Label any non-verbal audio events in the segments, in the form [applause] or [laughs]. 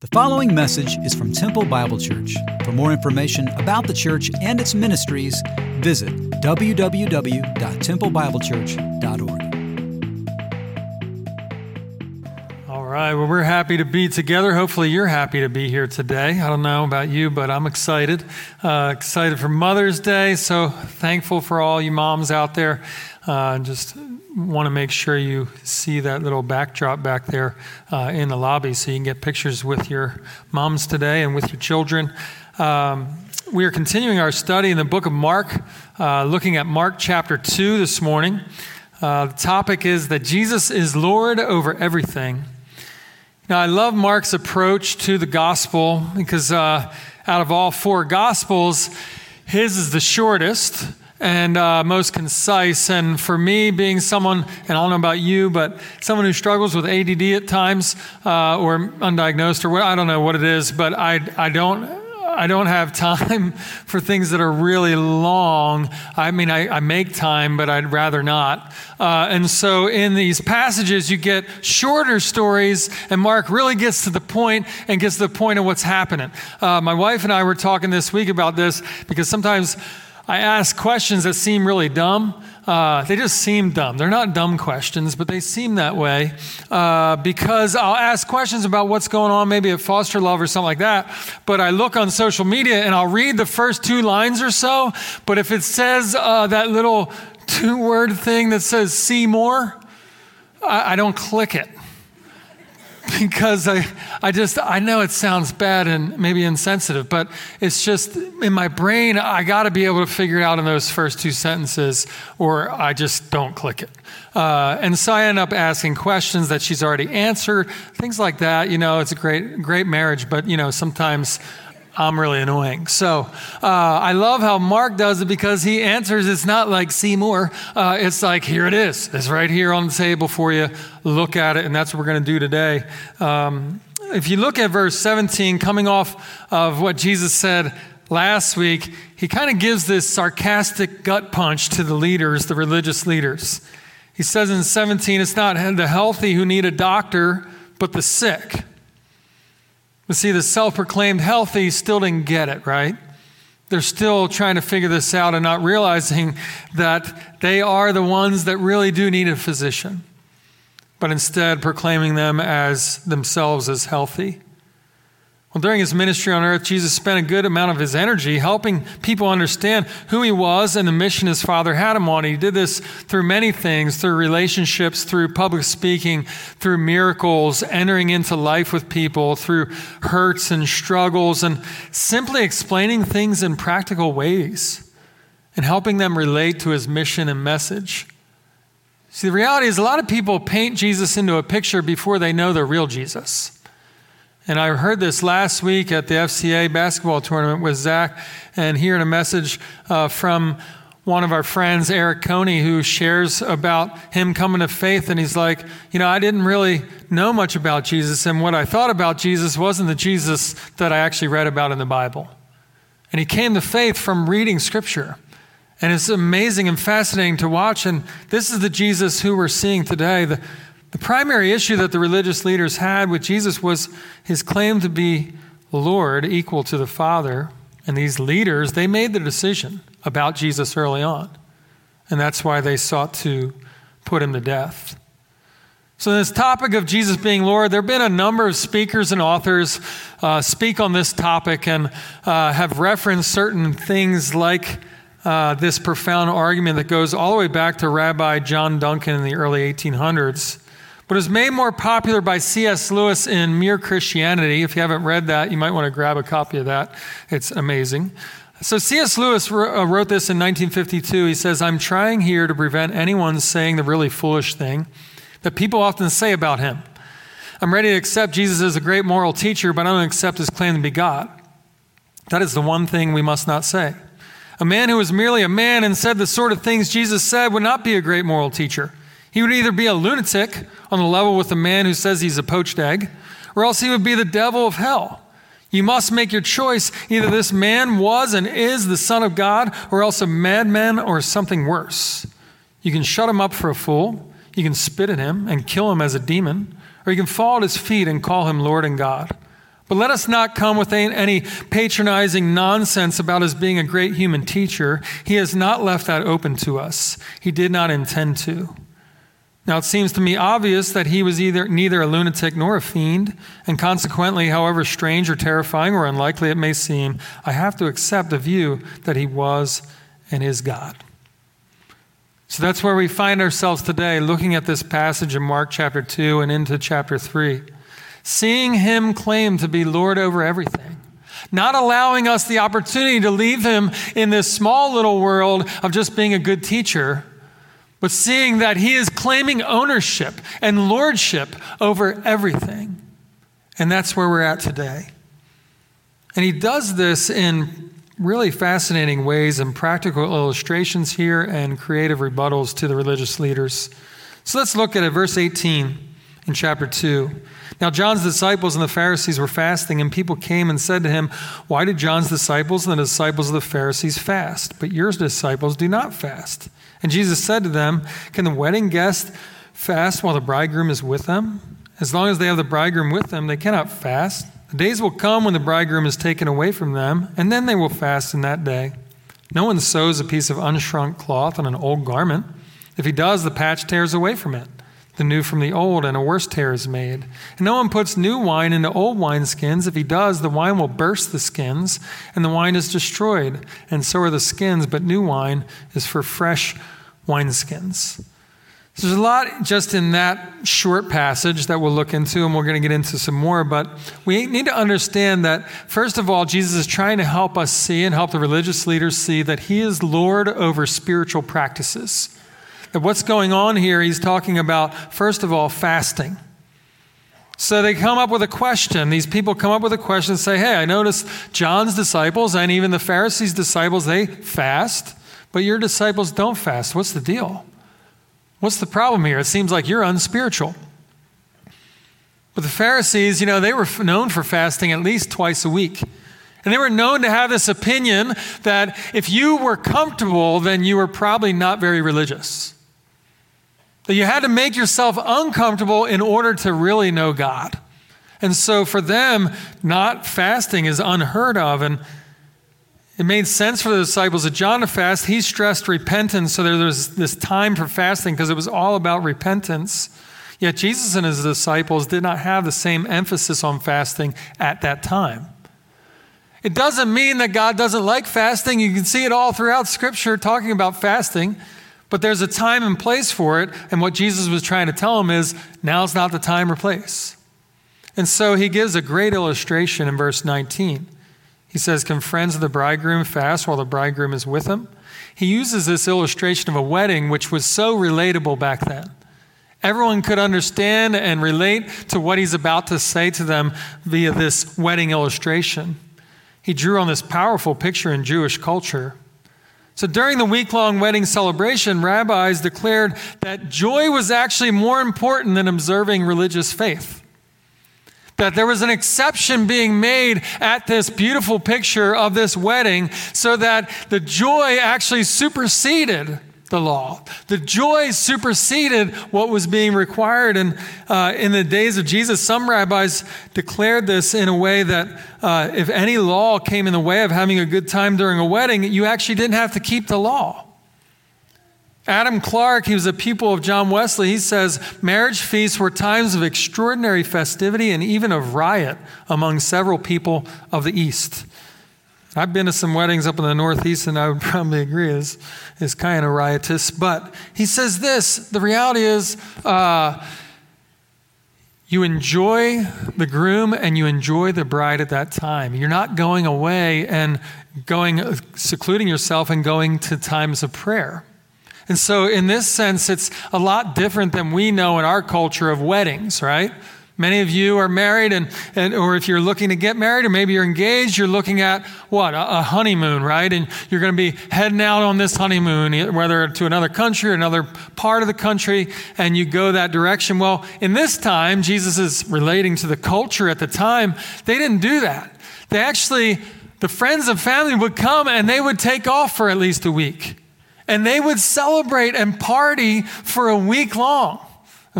The following message is from Temple Bible Church. For more information about the church and its ministries, visit www.templebiblechurch.org. All right, well, we're happy to be together. Hopefully, you're happy to be here today. I don't know about you, but I'm excited. Uh, excited for Mother's Day, so thankful for all you moms out there. Uh, just want to make sure you see that little backdrop back there uh, in the lobby so you can get pictures with your moms today and with your children. Um, we are continuing our study in the book of Mark, uh, looking at Mark chapter 2 this morning. Uh, the topic is that Jesus is Lord over everything. Now, I love Mark's approach to the gospel because uh, out of all four gospels, his is the shortest and uh, most concise. And for me, being someone, and I don't know about you, but someone who struggles with ADD at times uh, or undiagnosed or what, I don't know what it is, but I, I don't. I don't have time [laughs] for things that are really long. I mean, I, I make time, but I'd rather not. Uh, and so in these passages, you get shorter stories, and Mark really gets to the point and gets to the point of what's happening. Uh, my wife and I were talking this week about this because sometimes I ask questions that seem really dumb. Uh, they just seem dumb. They're not dumb questions, but they seem that way uh, because I'll ask questions about what's going on, maybe at foster love or something like that. But I look on social media and I'll read the first two lines or so. But if it says uh, that little two word thing that says see more, I, I don't click it because I, I just I know it sounds bad and maybe insensitive, but it's just in my brain I got to be able to figure it out in those first two sentences, or I just don't click it. Uh, and so I end up asking questions that she's already answered, things like that. You know, it's a great great marriage, but you know sometimes I'm really annoying. So uh, I love how Mark does it because he answers. It's not like Seymour. Uh, it's like, here it is. It's right here on the table for you. Look at it. And that's what we're going to do today. Um, if you look at verse 17, coming off of what Jesus said last week, he kind of gives this sarcastic gut punch to the leaders, the religious leaders. He says in 17, it's not the healthy who need a doctor, but the sick. But see, the self proclaimed healthy still didn't get it, right? They're still trying to figure this out and not realizing that they are the ones that really do need a physician, but instead proclaiming them as themselves as healthy. Well, during his ministry on earth, Jesus spent a good amount of his energy helping people understand who he was and the mission his Father had him on. He did this through many things through relationships, through public speaking, through miracles, entering into life with people, through hurts and struggles, and simply explaining things in practical ways and helping them relate to his mission and message. See, the reality is a lot of people paint Jesus into a picture before they know the real Jesus. And I heard this last week at the FCA basketball tournament with Zach, and hearing a message uh, from one of our friends, Eric Coney, who shares about him coming to faith. And he's like, You know, I didn't really know much about Jesus. And what I thought about Jesus wasn't the Jesus that I actually read about in the Bible. And he came to faith from reading scripture. And it's amazing and fascinating to watch. And this is the Jesus who we're seeing today. The, the primary issue that the religious leaders had with Jesus was his claim to be Lord equal to the Father. And these leaders, they made the decision about Jesus early on. And that's why they sought to put him to death. So, this topic of Jesus being Lord, there have been a number of speakers and authors uh, speak on this topic and uh, have referenced certain things like uh, this profound argument that goes all the way back to Rabbi John Duncan in the early 1800s but it was made more popular by C.S. Lewis in Mere Christianity. If you haven't read that, you might want to grab a copy of that. It's amazing. So, C.S. Lewis uh, wrote this in 1952. He says, I'm trying here to prevent anyone saying the really foolish thing that people often say about him. I'm ready to accept Jesus as a great moral teacher, but I don't accept his claim to be God. That is the one thing we must not say. A man who was merely a man and said the sort of things Jesus said would not be a great moral teacher. He would either be a lunatic on the level with a man who says he's a poached egg, or else he would be the devil of hell. You must make your choice. Either this man was and is the Son of God, or else a madman or something worse. You can shut him up for a fool, you can spit at him and kill him as a demon, or you can fall at his feet and call him Lord and God. But let us not come with any patronizing nonsense about his being a great human teacher. He has not left that open to us. He did not intend to. Now, it seems to me obvious that he was either neither a lunatic nor a fiend, and consequently, however strange or terrifying or unlikely it may seem, I have to accept the view that he was and is God. So that's where we find ourselves today, looking at this passage in Mark chapter 2 and into chapter 3 seeing him claim to be Lord over everything, not allowing us the opportunity to leave him in this small little world of just being a good teacher, but seeing that he is claiming ownership and lordship over everything. And that's where we're at today. And he does this in really fascinating ways and practical illustrations here and creative rebuttals to the religious leaders. So let's look at it, verse 18 in chapter 2. Now, John's disciples and the Pharisees were fasting, and people came and said to him, Why did John's disciples and the disciples of the Pharisees fast, but your disciples do not fast? And Jesus said to them, Can the wedding guest fast while the bridegroom is with them? As long as they have the bridegroom with them, they cannot fast. The days will come when the bridegroom is taken away from them, and then they will fast in that day. No one sews a piece of unshrunk cloth on an old garment. If he does, the patch tears away from it the new from the old, and a worse tear is made. And no one puts new wine into old wineskins. If he does, the wine will burst the skins, and the wine is destroyed. And so are the skins, but new wine is for fresh wineskins. There's a lot just in that short passage that we'll look into, and we're going to get into some more. But we need to understand that, first of all, Jesus is trying to help us see and help the religious leaders see that he is Lord over spiritual practices. What's going on here, he's talking about, first of all, fasting. So they come up with a question. These people come up with a question and say, Hey, I noticed John's disciples and even the Pharisees' disciples, they fast, but your disciples don't fast. What's the deal? What's the problem here? It seems like you're unspiritual. But the Pharisees, you know, they were known for fasting at least twice a week. And they were known to have this opinion that if you were comfortable, then you were probably not very religious. That you had to make yourself uncomfortable in order to really know God. And so for them, not fasting is unheard of. And it made sense for the disciples of John to fast. He stressed repentance, so there was this time for fasting because it was all about repentance. Yet Jesus and his disciples did not have the same emphasis on fasting at that time. It doesn't mean that God doesn't like fasting. You can see it all throughout Scripture talking about fasting. But there's a time and place for it. And what Jesus was trying to tell him is now's not the time or place. And so he gives a great illustration in verse 19. He says, Can friends of the bridegroom fast while the bridegroom is with them? He uses this illustration of a wedding, which was so relatable back then. Everyone could understand and relate to what he's about to say to them via this wedding illustration. He drew on this powerful picture in Jewish culture. So during the week long wedding celebration, rabbis declared that joy was actually more important than observing religious faith. That there was an exception being made at this beautiful picture of this wedding so that the joy actually superseded the law. The joy superseded what was being required. And uh, in the days of Jesus, some rabbis declared this in a way that uh, if any law came in the way of having a good time during a wedding, you actually didn't have to keep the law. Adam Clarke, he was a pupil of John Wesley, he says marriage feasts were times of extraordinary festivity and even of riot among several people of the East. I've been to some weddings up in the Northeast, and I would [laughs] probably agree is is kind of riotous. But he says this: the reality is, uh, you enjoy the groom and you enjoy the bride at that time. You're not going away and going secluding yourself and going to times of prayer. And so, in this sense, it's a lot different than we know in our culture of weddings, right? Many of you are married, and, and, or if you're looking to get married, or maybe you're engaged, you're looking at what? A, a honeymoon, right? And you're going to be heading out on this honeymoon, whether to another country or another part of the country, and you go that direction. Well, in this time, Jesus is relating to the culture at the time. They didn't do that. They actually, the friends and family would come and they would take off for at least a week. And they would celebrate and party for a week long.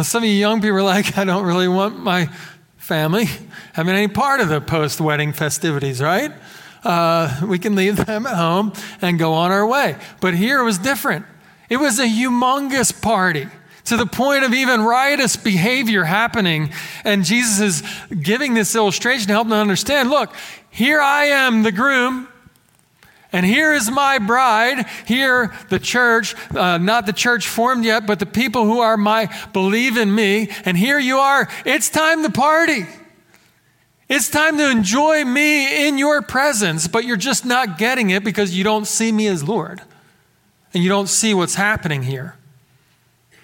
Some of you young people are like, I don't really want my family having any part of the post wedding festivities, right? Uh, we can leave them at home and go on our way. But here it was different. It was a humongous party to the point of even riotous behavior happening. And Jesus is giving this illustration to help them understand look, here I am, the groom. And here is my bride, here the church, uh, not the church formed yet, but the people who are my believe in me. And here you are. It's time to party. It's time to enjoy me in your presence, but you're just not getting it because you don't see me as Lord. And you don't see what's happening here.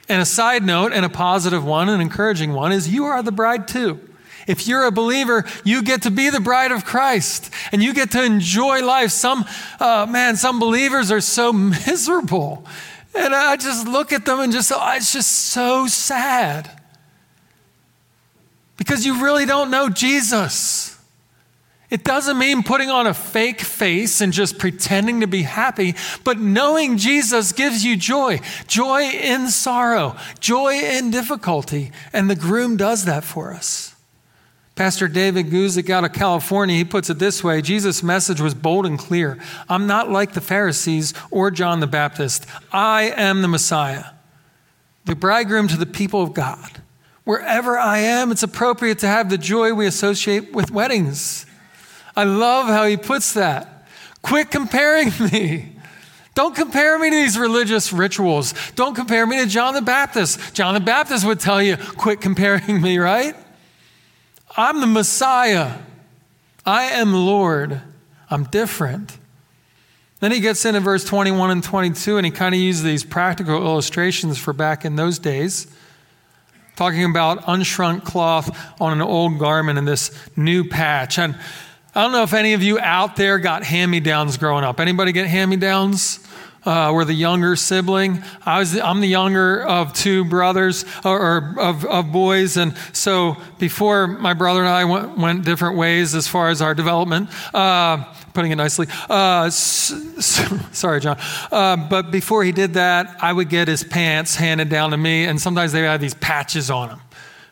And a side note, and a positive one, an encouraging one, is you are the bride too. If you're a believer, you get to be the bride of Christ and you get to enjoy life. Some, uh, man, some believers are so [laughs] miserable. And I just look at them and just, oh, it's just so sad. Because you really don't know Jesus. It doesn't mean putting on a fake face and just pretending to be happy, but knowing Jesus gives you joy joy in sorrow, joy in difficulty. And the groom does that for us. Pastor David Guzik out of California, he puts it this way Jesus' message was bold and clear. I'm not like the Pharisees or John the Baptist. I am the Messiah, the bridegroom to the people of God. Wherever I am, it's appropriate to have the joy we associate with weddings. I love how he puts that. Quit comparing [laughs] me. Don't compare me to these religious rituals. Don't compare me to John the Baptist. John the Baptist would tell you, quit comparing me, right? I'm the Messiah. I am Lord. I'm different. Then he gets into verse 21 and 22, and he kind of uses these practical illustrations for back in those days, talking about unshrunk cloth on an old garment and this new patch. And I don't know if any of you out there got hand me downs growing up. Anybody get hand me downs? Uh, we're the younger sibling. I was I'm the younger of two brothers or, or of, of, boys, and so before my brother and I went, went different ways as far as our development. Uh, putting it nicely. Uh, [laughs] sorry, John. Uh, but before he did that, I would get his pants handed down to me, and sometimes they had these patches on them.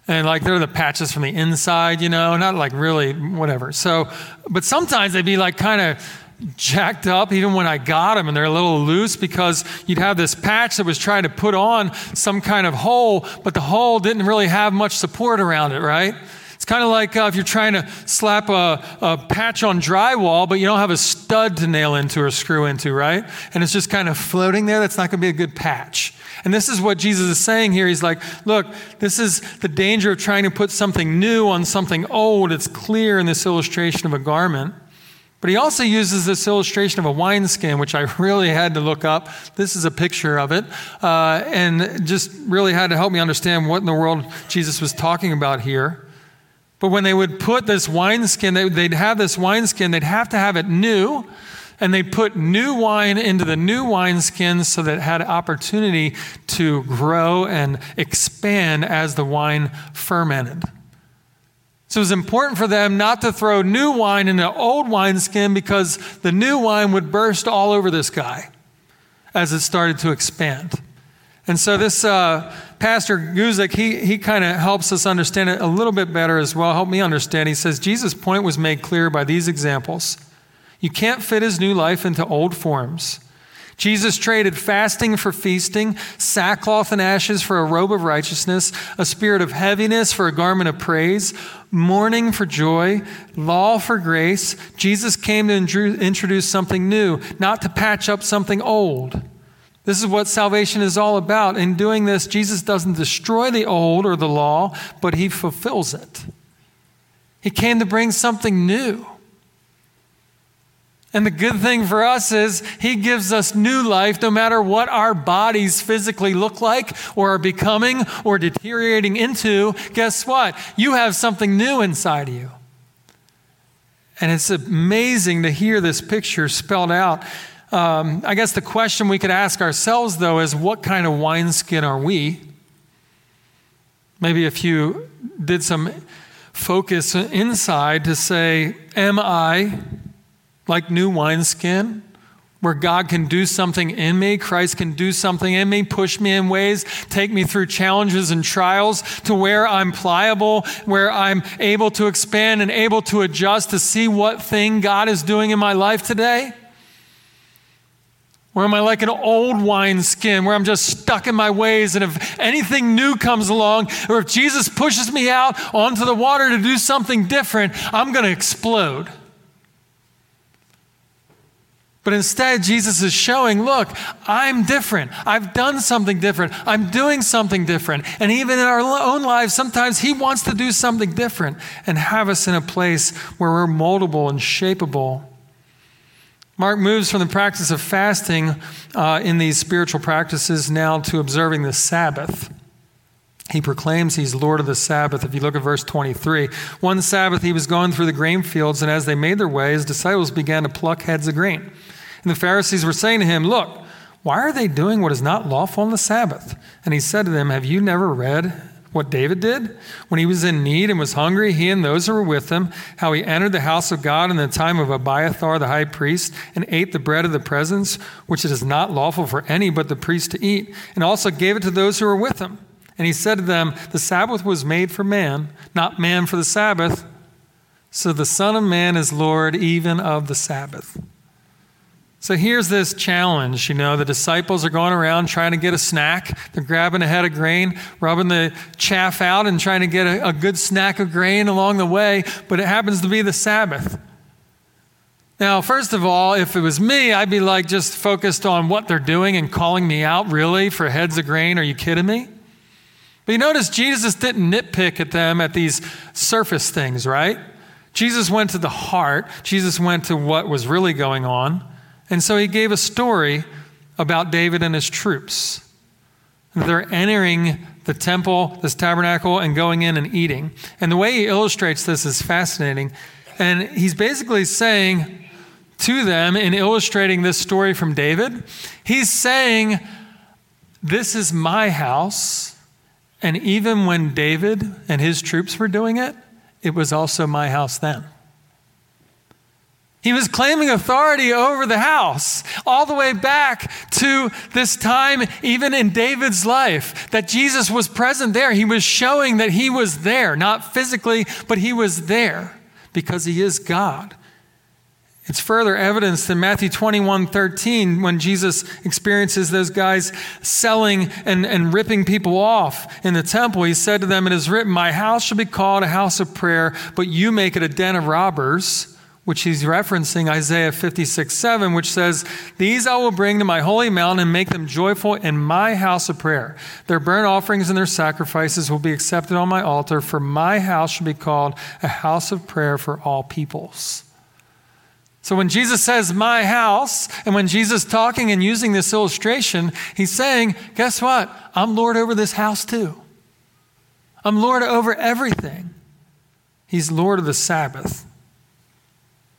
And like they're the patches from the inside, you know, not like really whatever. So, but sometimes they'd be like kind of jacked up even when I got them and they're a little loose because you'd have this patch that was trying to put on some kind of hole, but the hole didn't really have much support around it, right? It's kind of like uh, if you're trying to slap a, a, patch on drywall, but you don't have a stud to nail into or screw into, right? And it's just kind of floating there. That's not going to be a good patch. And this is what Jesus is saying here. He's like, look, this is the danger of trying to put something new on something old. It's clear in this illustration of a garment. But he also uses this illustration of a wineskin, which I [laughs] really had to look up. This is a picture of it, uh, and just really had to help me understand what in the world Jesus was talking about here. But when they would put this wineskin, they, they'd have this wineskin, they'd have to have it new and they put new wine into the new wineskins so that it had opportunity to grow and expand as the wine fermented. So it was important for them not to throw new wine in an old wineskin because the new wine would burst all over this guy as it started to expand. And so this uh, Pastor Guzik, he, he kind of helps us understand it a little bit better as well. Help me understand. He says Jesus' point was made clear by these examples. You can't fit his new life into old forms. Jesus traded fasting for feasting, sackcloth and ashes for a robe of righteousness, a spirit of heaviness for a garment of praise, mourning for joy, law for grace. Jesus came to introduce something new, not to patch up something old. This is what salvation is all about. In doing this, Jesus doesn't destroy the old or the law, but he fulfills it. He came to bring something new. And the good thing for us is He gives us new life no matter what our bodies physically look like or are becoming or deteriorating into. Guess what? You have something new inside of you. And it's amazing to hear this picture spelled out. Um, I guess the question we could ask ourselves, though, is what kind of wineskin are we? Maybe if you did some focus inside to say, Am I like new wineskin? where God can do something in me, Christ can do something in me, push me in ways, take me through challenges and trials to where I'm pliable, where I'm able to expand and able to adjust to see what thing God is doing in my life today? Or am I like an old wineskin where I'm just stuck in my ways? And if anything new comes along, or if Jesus pushes me out onto the water to do something different, I'm going to explode. But instead, Jesus is showing, look, I'm different. I've done something different. I'm doing something different. And even in our own lives, sometimes He wants to do something different and have us in a place where we're moldable and shapeable. Mark moves from the practice of fasting uh, in these spiritual practices now to observing the Sabbath. He proclaims he's Lord of the Sabbath. If you look at verse 23, one Sabbath he was going through the grain fields, and as they made their way, his disciples began to pluck heads of grain. And the Pharisees were saying to him, Look, why are they doing what is not lawful on the Sabbath? And he said to them, Have you never read what David did? When he was in need and was hungry, he and those who were with him, how he entered the house of God in the time of Abiathar the high priest, and ate the bread of the presence, which it is not lawful for any but the priest to eat, and also gave it to those who were with him. And he said to them, The Sabbath was made for man, not man for the Sabbath. So the Son of Man is Lord even of the Sabbath. So here's this challenge. You know, the disciples are going around trying to get a snack. They're grabbing a head of grain, rubbing the chaff out, and trying to get a, a good snack of grain along the way, but it happens to be the Sabbath. Now, first of all, if it was me, I'd be like just focused on what they're doing and calling me out, really, for heads of grain. Are you kidding me? But you notice Jesus didn't nitpick at them at these surface things, right? Jesus went to the heart, Jesus went to what was really going on. And so he gave a story about David and his troops. They're entering the temple, this tabernacle, and going in and eating. And the way he illustrates this is fascinating. And he's basically saying to them, in illustrating this story from David, he's saying, This is my house. And even when David and his troops were doing it, it was also my house then. He was claiming authority over the house all the way back to this time, even in David's life, that Jesus was present there. He was showing that he was there, not physically, but he was there because he is God. It's further evidence in Matthew 21 13 when Jesus experiences those guys selling and, and ripping people off in the temple. He said to them, It is written, My house shall be called a house of prayer, but you make it a den of robbers which he's referencing Isaiah 56 7, which says, These I will bring to my holy mountain and make them joyful in my house of prayer. Their burnt offerings and their sacrifices will be accepted on my altar, for my house shall be called a house of prayer for all peoples. So when Jesus says my house, and when Jesus talking and using this illustration, he's saying, Guess what? I'm Lord over this house too. I'm Lord over everything. He's Lord of the Sabbath.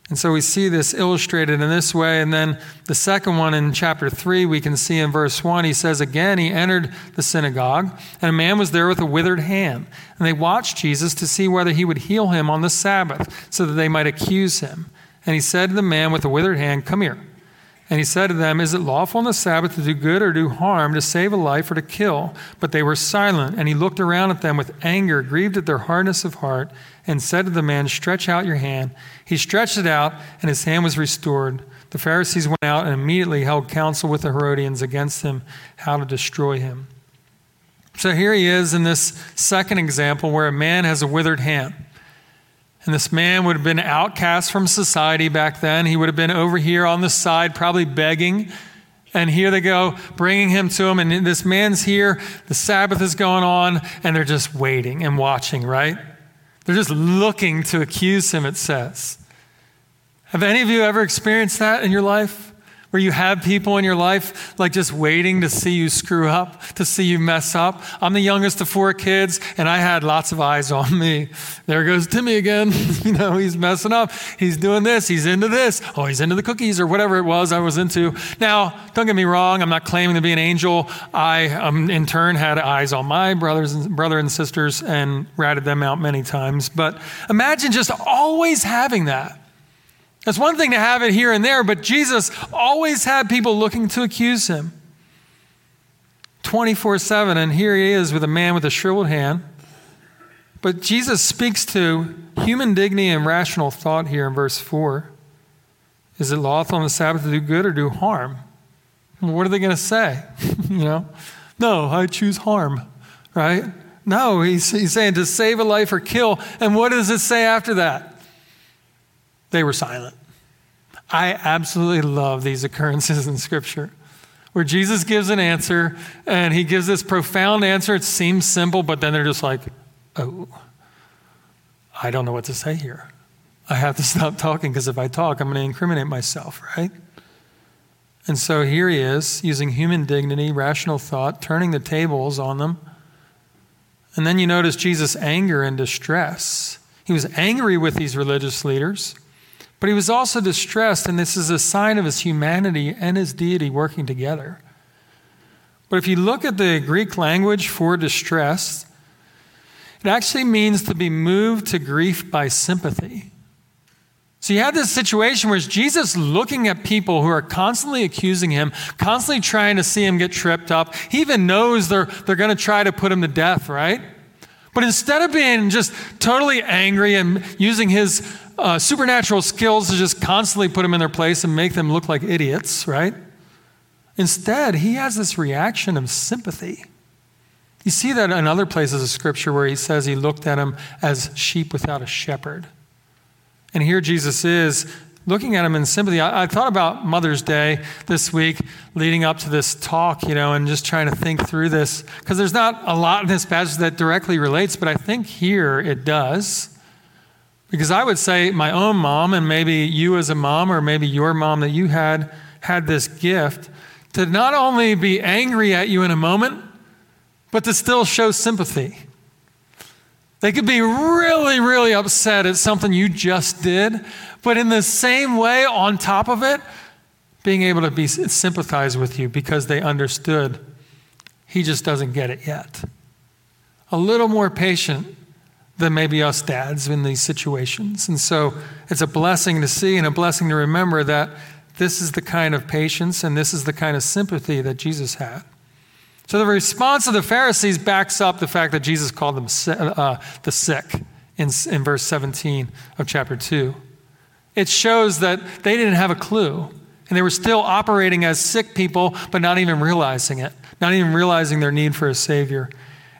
And so we see this illustrated in this way. And then the second one in chapter 3, we can see in verse 1, he says, Again, he entered the synagogue, and a man was there with a withered hand. And they watched Jesus to see whether he would heal him on the Sabbath, so that they might accuse him. And he said to the man with the withered hand, Come here. And he said to them, Is it lawful on the Sabbath to do good or do harm, to save a life or to kill? But they were silent. And he looked around at them with anger, grieved at their hardness of heart, and said to the man, Stretch out your hand. He stretched it out, and his hand was restored. The Pharisees went out and immediately held counsel with the Herodians against him, how to destroy him. So here he is in this second example where a man has a withered hand. And this man would have been outcast from society back then. He would have been over here on the side, probably begging. And here they go, bringing him to him. And this man's here, the Sabbath is going on, and they're just waiting and watching, right? They're just looking to accuse him, it says. Have any of you ever experienced that in your life? Where you have people in your life like just waiting to see you screw up, to see you mess up. I'm the youngest of four kids, and I had lots of eyes on me. There goes Timmy again. [laughs] you know, he's messing up. He's doing this. He's into this. Oh, he's into the cookies or whatever it was I was into. Now, don't get me wrong. I'm not claiming to be an angel. I, um, in turn, had eyes on my brothers and brother and sisters and ratted them out many times. But imagine just always having that It's one thing to have it here and there, but Jesus always had people looking to accuse him 24 7. And here he is with a man with a shriveled hand. But Jesus speaks to human dignity and rational thought here in verse 4. Is it lawful on the Sabbath to do good or do harm? What are they going to say? [laughs] you know, no, I choose harm, right? No, he's, he's saying to save a life or kill. And what does it say after that? They were silent. I absolutely love these occurrences in Scripture where Jesus gives an answer and he gives this profound answer. It seems simple, but then they're just like, oh, I don't know what to say here. I have to [laughs] stop talking because if I talk, I'm going to incriminate myself, right? And so here he is, using human dignity, rational thought, turning the tables on them. And then you notice Jesus' anger and distress. He was angry with these religious leaders, but he was also distressed, and this is a sign of his humanity and his deity working together. But if you look at the Greek language for distress, it actually means to be moved to grief by sympathy. So you have this situation where Jesus looking at people who are constantly accusing him, constantly trying to see him get tripped up. He even knows they're, they're going to try to put him to death, right? But instead of being just totally angry and using his uh, supernatural skills to just constantly put them in their place and make them look like idiots, right? Instead, he has this reaction of sympathy. You see that in other places of Scripture where he says he looked at them as sheep without a shepherd. And here Jesus is looking at him in sympathy. I, I, thought about Mother's Day this week leading up to this talk, you know, and just trying to think through this. Because there's not a lot in this passage that directly relates, but I think here it does. Because I would say my own mom, and maybe you as a mom, or maybe your mom that you had, had this gift to not only be angry at you in a moment, but to still show sympathy. They could be really, really upset at something you just did, but in the same way, on top of it, being able to be sympathize with you because they understood he just doesn't get it yet. A little more patient than maybe us dads in these situations. And so it's a blessing to see and a blessing to remember that this is the kind of patience and this is the kind of sympathy that Jesus had. So the response of the Pharisees backs up the fact that Jesus called them uh, the sick in, in verse 17 of chapter 2. It shows that they didn't have a clue, and they were still operating as sick people, but not even realizing it, not even realizing their need for a Savior.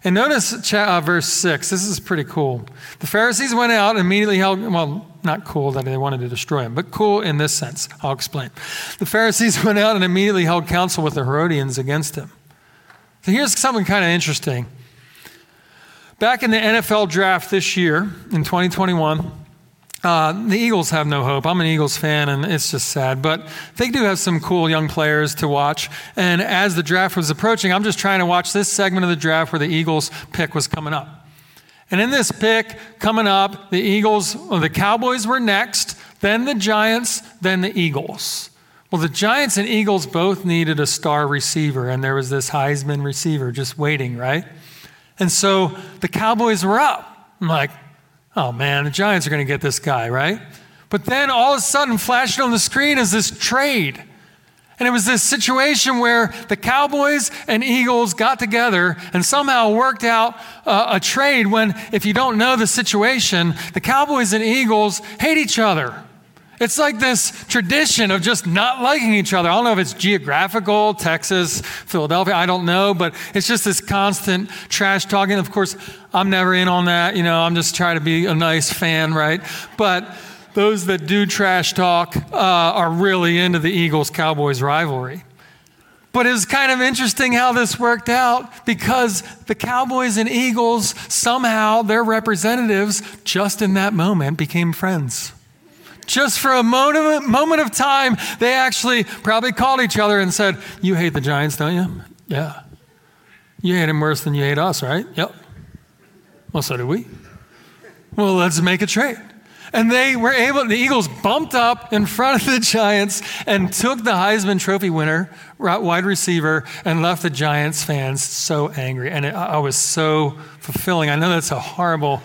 And notice uh, verse 6. This is pretty cool. The Pharisees went out and immediately held, well, not cool that they wanted to destroy him, but cool in this sense. I'll explain. The Pharisees [laughs] went out and immediately held counsel with the Herodians against him. So here's something kind of interesting. Back in the NFL draft this year, in 2021, uh, the Eagles have no hope. I'm an Eagles fan, and it's just sad. But they do have some cool young players to watch. And as the draft was approaching, I'm just trying to watch this segment of the draft where the Eagles pick was coming up. And in this pick coming up, the Eagles, well, the Cowboys were next, then the Giants, then the Eagles. Well, the Giants and Eagles both needed a star receiver, and there was this Heisman receiver just waiting, right? And so the Cowboys were up. I'm like, oh man, the Giants are going to get this guy, right? But then all of a sudden, flashing on the screen is this trade. And it was this situation where the Cowboys and Eagles got together and somehow worked out uh, a trade when, if you don't know the situation, the Cowboys and Eagles hate each other. It's like this tradition of just not liking each other. I don't know if it's geographical, Texas, Philadelphia, I don't know, but it's just this constant trash talking. Of course, I'm never in on that. You know, I'm just trying to be a nice fan, right? But those that do trash talk uh, are really into the Eagles Cowboys rivalry. But it's kind of interesting how this worked out because the Cowboys and Eagles, somehow, their representatives, just in that moment, became friends. Just for a moment, moment of time, they actually probably called each other and said, You hate the Giants, don't you? Yeah. You hate them worse than you hate us, right? Yep. Well, so do we. Well, let's make a trade. And they were able, the Eagles bumped up in front of the Giants and took the Heisman Trophy winner, wide receiver, and left the Giants fans so angry. And it, I was so fulfilling. I know that's a horrible.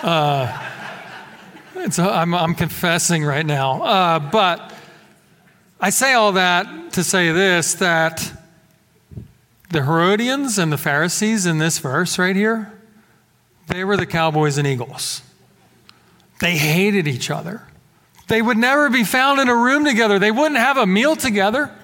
Uh, It's, I'm, I'm confessing right now. Uh, but I say all that to say this that the Herodians and the Pharisees in this verse right here, they were the cowboys and eagles. They hated each other. They would never be found in a room together. They wouldn't have a meal together.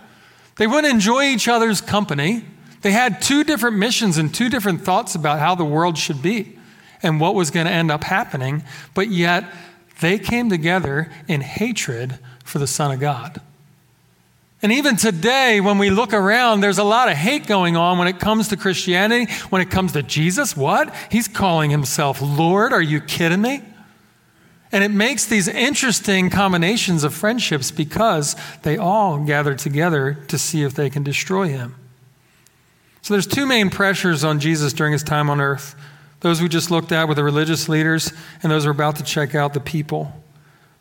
They wouldn't enjoy each other's company. They had two different missions and two different thoughts about how the world should be and what was going to end up happening, but yet they came together in hatred for the Son of God. And even today, when we look around, there's a lot of hate going on when it comes to Christianity, when it comes to Jesus. What? He's calling himself Lord. Are you kidding me? And it makes these interesting combinations of friendships because they all gather together to see if they can destroy him. So there's two main pressures on Jesus during his time on earth those we just looked at with the religious leaders, and those we're about to check out the people.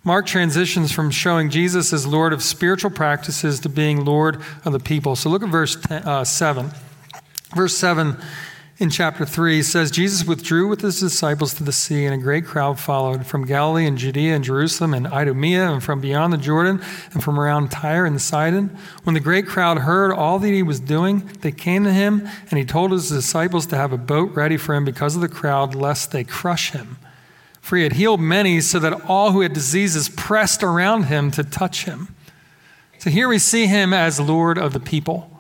Mark transitions from showing Jesus as Lord of spiritual practices to being Lord of the people. So look at verse 10, uh, 7. Verse 7 in chapter 3 says Jesus withdrew with his disciples to the sea, and a great crowd followed from Galilee and Judea and Jerusalem and Idumea and from beyond the Jordan and from around Tyre and Sidon. When the great crowd heard all that he was doing, they came to him, and he told his disciples to have a boat ready for him because of the crowd, lest they crush him. For he had healed many, so that all who had diseases pressed around him to touch him. So here we see him as Lord of the people.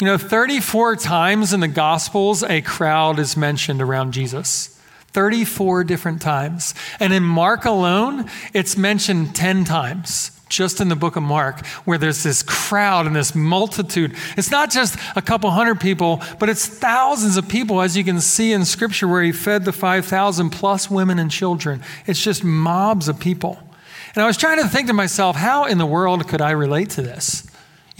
You know, 34 times in the Gospels, a crowd is mentioned around Jesus. 34 different times. And in Mark alone, it's mentioned 10 times, just in the book of Mark, where there's this crowd and this multitude. It's not just a couple hundred people, but it's thousands of people, as you can see in Scripture, where he fed the 5,000 plus women and children. It's just mobs of people. And I was trying to think to myself, how in the world could I relate to this?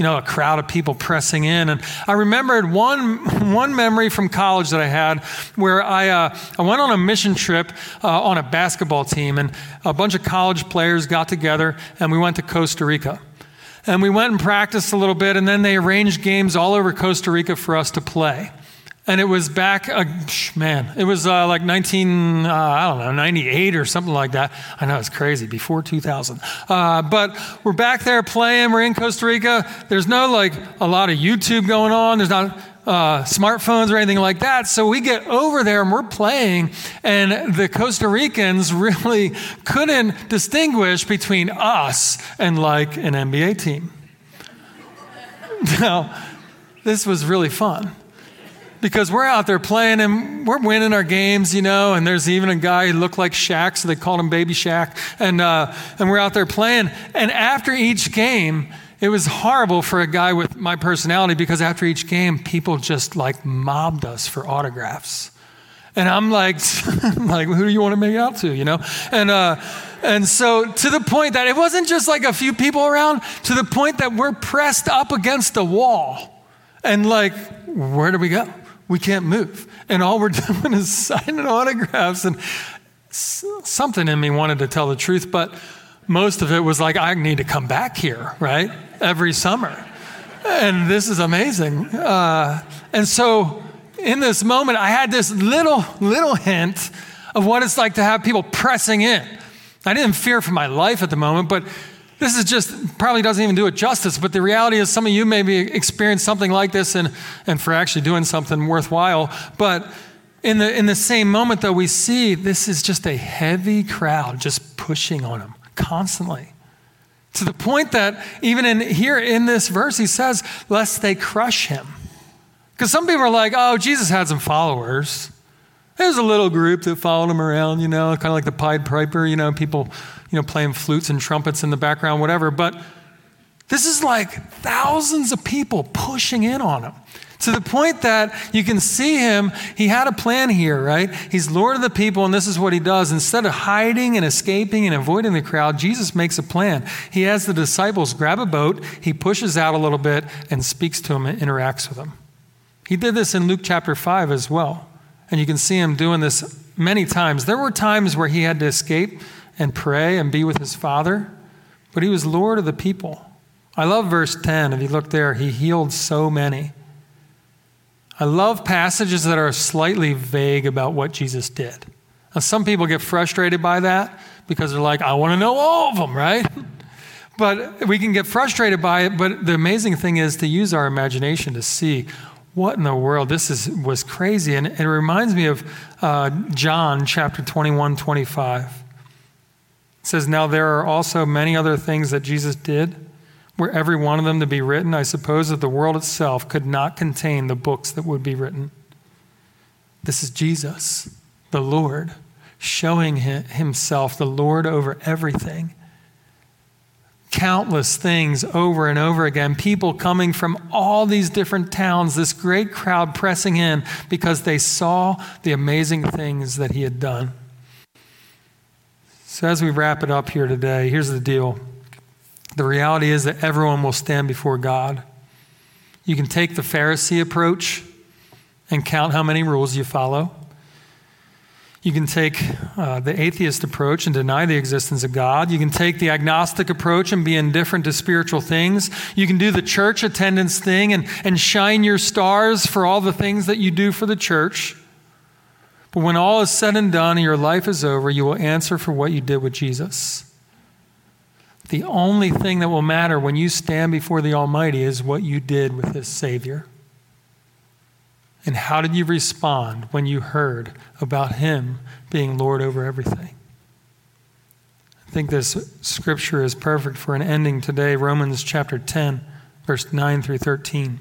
You know, a crowd of people pressing in. And I remembered one, one memory from college that I had where I, uh, I went on a mission trip uh, on a basketball team, and a bunch of college players got together, and we went to Costa Rica. And we went and practiced a little bit, and then they arranged games all over Costa Rica for us to play. And it was back, uh, man, it was uh, like 19, uh, I don't know, 98 or something like that. I know it's crazy, before 2000. Uh, but we're back there playing. We're in Costa Rica. There's no like a lot of YouTube going on. There's not uh, smartphones or anything like that. So we get over there and we're playing, and the Costa Ricans [laughs] really couldn't distinguish between us and like an NBA team. [laughs] now, this was really fun because we're out there playing and we're winning our games, you know, and there's even a guy who looked like Shaq, so they called him Baby Shaq. And, uh, and we're out there playing. And after each game, it was horrible for a guy with my personality because after each game, people just like mobbed us for autographs. And I'm like, [laughs] like, who do you want to make out to, you know? And, uh, and so to the point that it wasn't just like a few people around, to the point that we're pressed up against a wall. And like, where do we go? We can't move. And all we're [laughs] doing is signing autographs. And something in me wanted to tell the truth, but most of it was like, I need to come back here, right? Every summer. And this is amazing. Uh, and so in this moment, I had this little, little hint of what it's like to have people pressing in. I didn't fear for my life at the moment, but this is just probably doesn't even do it justice, but the reality is some of you maybe experienced something like this and, and for actually doing something worthwhile. But in the, in the same moment, though, we see this is just a heavy crowd just pushing on him constantly. To the point that even in here in this verse, he says, lest they crush him. Because some people are like, oh, Jesus had some followers. There's a little group that followed him around, you know, kind of like the Pied Piper, you know, people you know, playing flutes and trumpets in the background, whatever. But this is like thousands of people pushing in on him to the point that you can see him. He had a plan here, right? He's Lord of the people, and this is what he does. Instead of hiding and escaping and avoiding the crowd, Jesus makes a plan. He has the disciples grab a boat, he pushes out a little bit, and speaks to them and interacts with them. He did this in Luke chapter 5 as well. And you can see him doing this many times. There were times where he had to escape and pray and be with his father, but he was Lord of the people. I love verse 10. If you look there, he healed so many. I love passages that are slightly vague about what Jesus did. Now, some people get frustrated by that because they're like, I want to know all of them, right? [laughs] But we can get frustrated by it. But the amazing thing is to use our imagination to see what in the world this is was crazy and it reminds me of uh, john chapter 21 25 it says now there are also many other things that jesus did were every one of them to be written i suppose that the world itself could not contain the books that would be written this is jesus the lord showing himself the lord over everything countless things over and over again. People coming from all these different towns, this great crowd pressing in because they saw the amazing things that he had done. So, as we wrap it up here today, here's the deal the reality is that everyone will stand before God. You can take the Pharisee approach and count how many rules you follow. You can take uh, the atheist approach and deny the existence of God. You can take the agnostic approach and be indifferent to spiritual things. You can do the church attendance thing and, and shine your stars for all the things that you do for the church. But when all is said and done and your life is over, you will answer for what you did with Jesus. The only thing that will matter when you stand before the Almighty is what you did with His Savior. And how did you respond when you heard about Him being Lord over everything? I think this scripture is perfect for an ending today. Romans chapter 10, verse 9 through 13.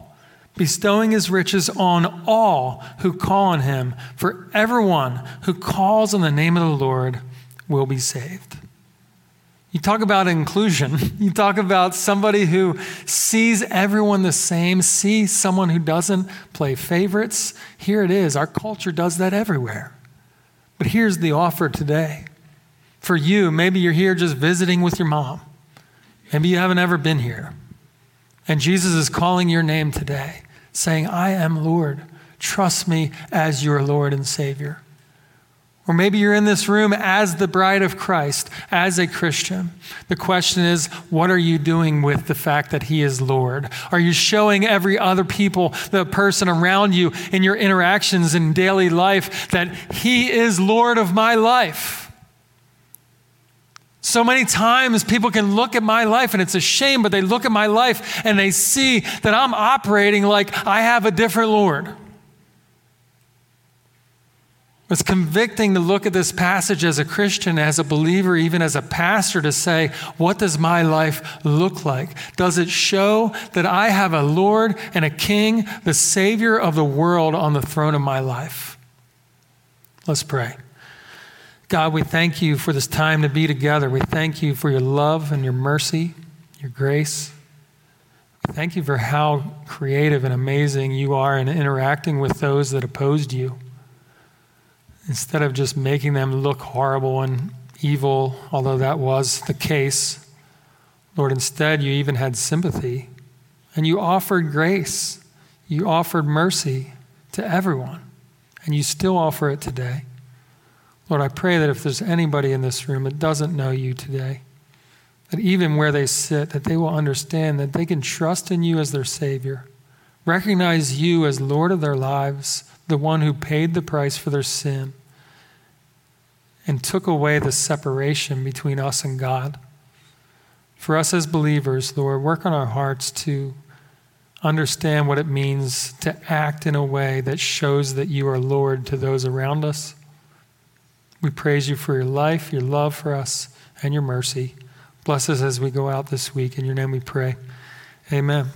bestowing his riches on all who call on him. For everyone who calls on the name of the Lord will be saved. You talk about inclusion. [laughs] You talk about somebody who sees everyone the same, sees someone who doesn't play favorites. Here it is. Our culture does that everywhere. But here's the offer today. For you, maybe you're here just visiting with your mom. Maybe you haven't ever been here. And Jesus is calling your name today, saying, I am Lord. Trust me as your Lord and Savior. Or maybe you're in this room as the bride of Christ, as a Christian. The question is, what are you doing with the fact that He is Lord? Are you showing every other people, the person around you in your interactions in daily life, that He is Lord of my life? So many times people can look at my life and it's a shame, but they look at my life and they see that I'm operating like I have a different Lord. It's convicting to look at this passage as a Christian, as a believer, even as a pastor, to say, what does my life look like? Does it show that I have a Lord and a King, the Savior of the world, on the throne of my life? Let's pray. God, we thank you for this time to be together. We thank you for your love and your mercy, your grace. We thank you for how creative and amazing you are in interacting with those that opposed you instead of just making them look horrible and evil, although that was the case, Lord, instead you even had sympathy and you offered grace. You offered mercy to everyone, and you still offer it today. Lord, I pray that if there's anybody in this room that doesn't know you today, that even where they sit, that they will understand that they can trust in you as their Savior, recognize you as Lord of their lives, the one who paid the price for their sin and took away the separation between us and God. For us as believers, Lord, work on our hearts to understand what it means to act in a way that shows that you are Lord to those around us. We praise you for your life, your love for us, and your mercy. Bless us as we go out this week. In your name we pray. Amen.